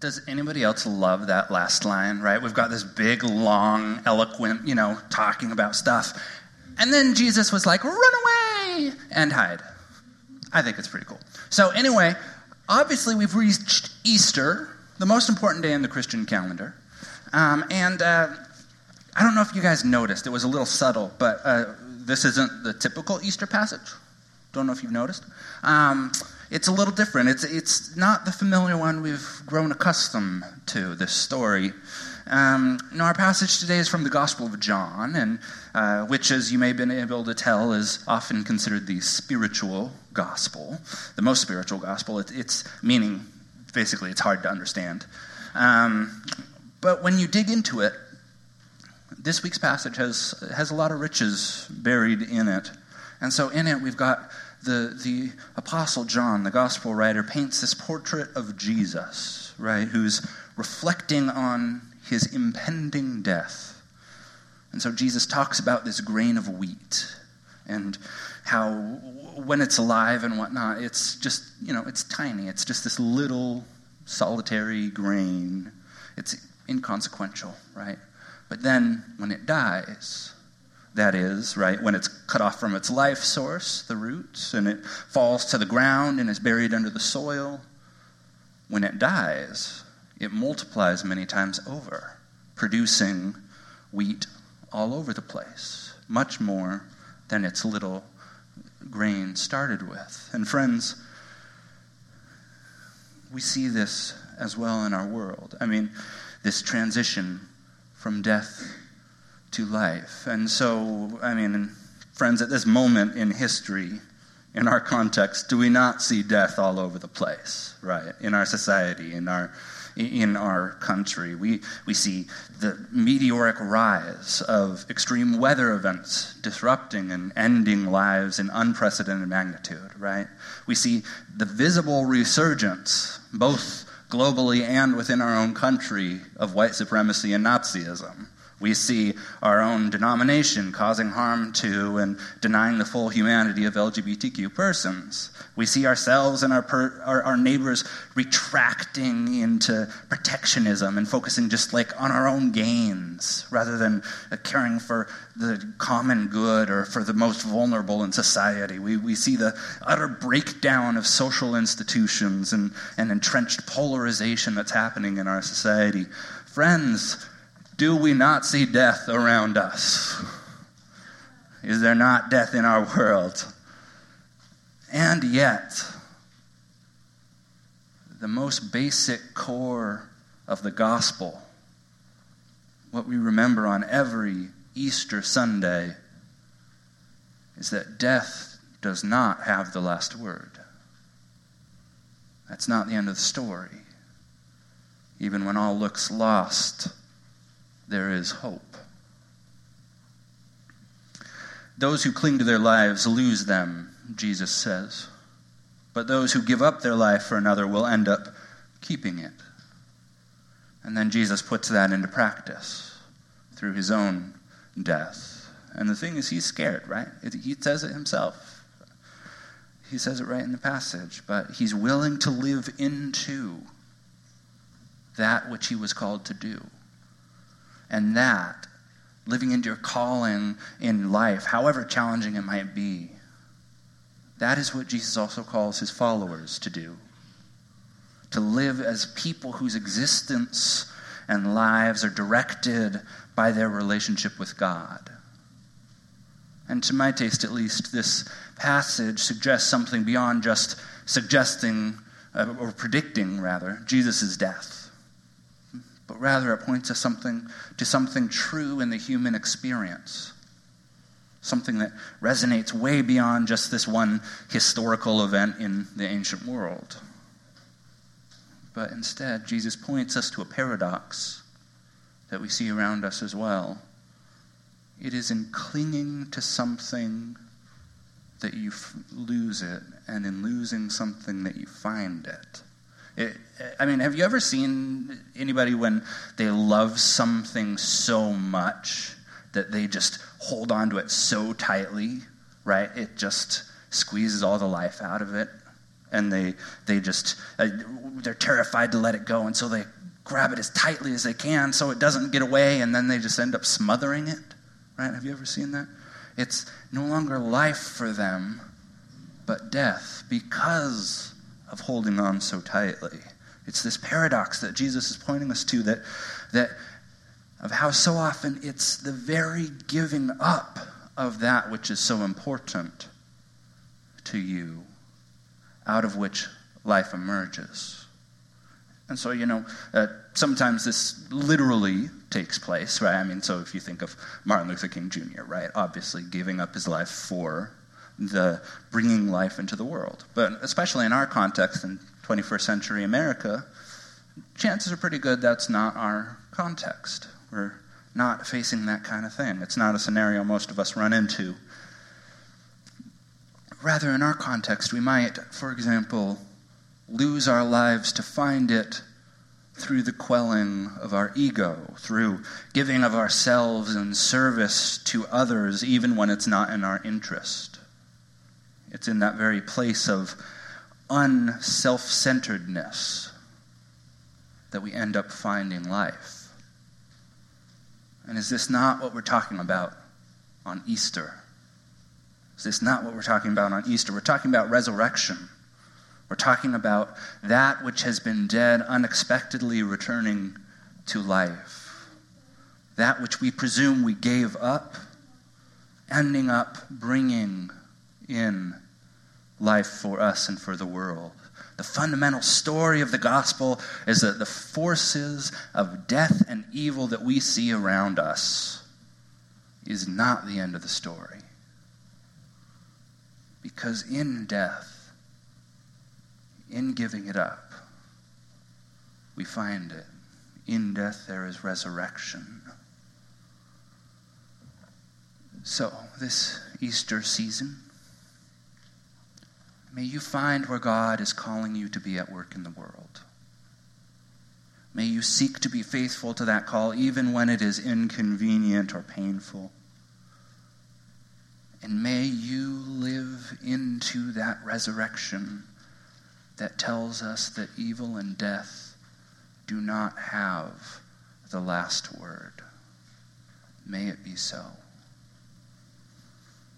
does anybody else love that last line, right? We've got this big, long, eloquent, you know, talking about stuff. And then Jesus was like, run away and hide. I think it's pretty cool. So, anyway, obviously, we've reached Easter, the most important day in the Christian calendar. Um, and uh, I don't know if you guys noticed, it was a little subtle, but uh, this isn't the typical Easter passage. Don't know if you've noticed. Um, it's a little different. It's, it's not the familiar one we've grown accustomed to, this story. Um, no, our passage today is from the Gospel of John, and uh, which, as you may have been able to tell, is often considered the spiritual gospel, the most spiritual gospel. It, it's meaning, basically, it's hard to understand. Um, but when you dig into it, this week's passage has, has a lot of riches buried in it. And so in it, we've got the, the Apostle John, the gospel writer, paints this portrait of Jesus, right, who's reflecting on his impending death. And so Jesus talks about this grain of wheat and how when it's alive and whatnot, it's just, you know, it's tiny. It's just this little solitary grain. It's inconsequential, right? But then when it dies, that is, right, when it's cut off from its life source, the roots, and it falls to the ground and is buried under the soil, when it dies, it multiplies many times over, producing wheat all over the place, much more than its little grain started with. And friends, we see this as well in our world. I mean, this transition from death to life. And so, I mean, friends, at this moment in history, in our context, do we not see death all over the place, right? In our society, in our in our country. We, we see the meteoric rise of extreme weather events disrupting and ending lives in unprecedented magnitude, right? We see the visible resurgence, both globally and within our own country, of white supremacy and Nazism. We see our own denomination causing harm to and denying the full humanity of LGBTQ persons. We see ourselves and our, per, our, our, neighbors retracting into protectionism and focusing just like on our own gains rather than uh, caring for the common good or for the most vulnerable in society. We, we see the utter breakdown of social institutions and, and entrenched polarization that's happening in our society. Friends, do we not see death around us? Is there not death in our world? And yet, the most basic core of the gospel, what we remember on every Easter Sunday, is that death does not have the last word. That's not the end of the story. Even when all looks lost, there is hope. Those who cling to their lives lose them, Jesus says. But those who give up their life for another will end up keeping it. And then Jesus puts that into practice through his own death. And the thing is, he's scared, right? He says it himself. He says it right in the passage. But he's willing to live into that which he was called to do. And that, living into your calling in life, however challenging it might be, that is what Jesus also calls his followers to do. To live as people whose existence and lives are directed by their relationship with God. And to my taste, at least, this passage suggests something beyond just suggesting, uh, or predicting, rather, Jesus' death but rather it points to something, to something true in the human experience. Something that resonates way beyond just this one historical event in the ancient world. But instead, Jesus points us to a paradox that we see around us as well. It is in clinging to something that you f- lose it, and in losing something that you find it. It, I mean, have you ever seen anybody when they love something so much that they just hold on to it so tightly, right? It just squeezes all the life out of it. and they they just uh, they're terrified to let it go and so they grab it as tightly as they can so it doesn't get away and then they just end up smothering it right have you ever seen that it's no longer life for them but death because of holding on so tightly it's this paradox that jesus is pointing us to that that of how so often it's the very giving up of that which is so important to you out of which life emerges. And so, you know, uh, sometimes this literally takes place, right? I mean, so if you think of Martin Luther King Jr., right? Obviously giving up his life for the bringing life into the world. But especially in our context in 21st century America, chances are pretty good that's not our context. We're not facing that kind of thing. It's not a scenario most of us run into Rather, in our context, we might, for example, lose our lives to find it through the quelling of our ego, through giving of ourselves in service to others, even when it's not in our interest. It's in that very place of unself centeredness that we end up finding life. And is this not what we're talking about on Easter? Is this not what we're talking about on Easter? We're talking about resurrection. We're talking about that which has been dead unexpectedly returning to life. That which we presume we gave up, ending up bringing in life for us and for the world. The fundamental story of the gospel is that the forces of death and evil that we see around us is not the end of the story. Because in death, in giving it up, we find it. In death, there is resurrection. So, this Easter season, may you find where God is calling you to be at work in the world. May you seek to be faithful to that call, even when it is inconvenient or painful. And may you live into that resurrection that tells us that evil and death do not have the last word. May it be so.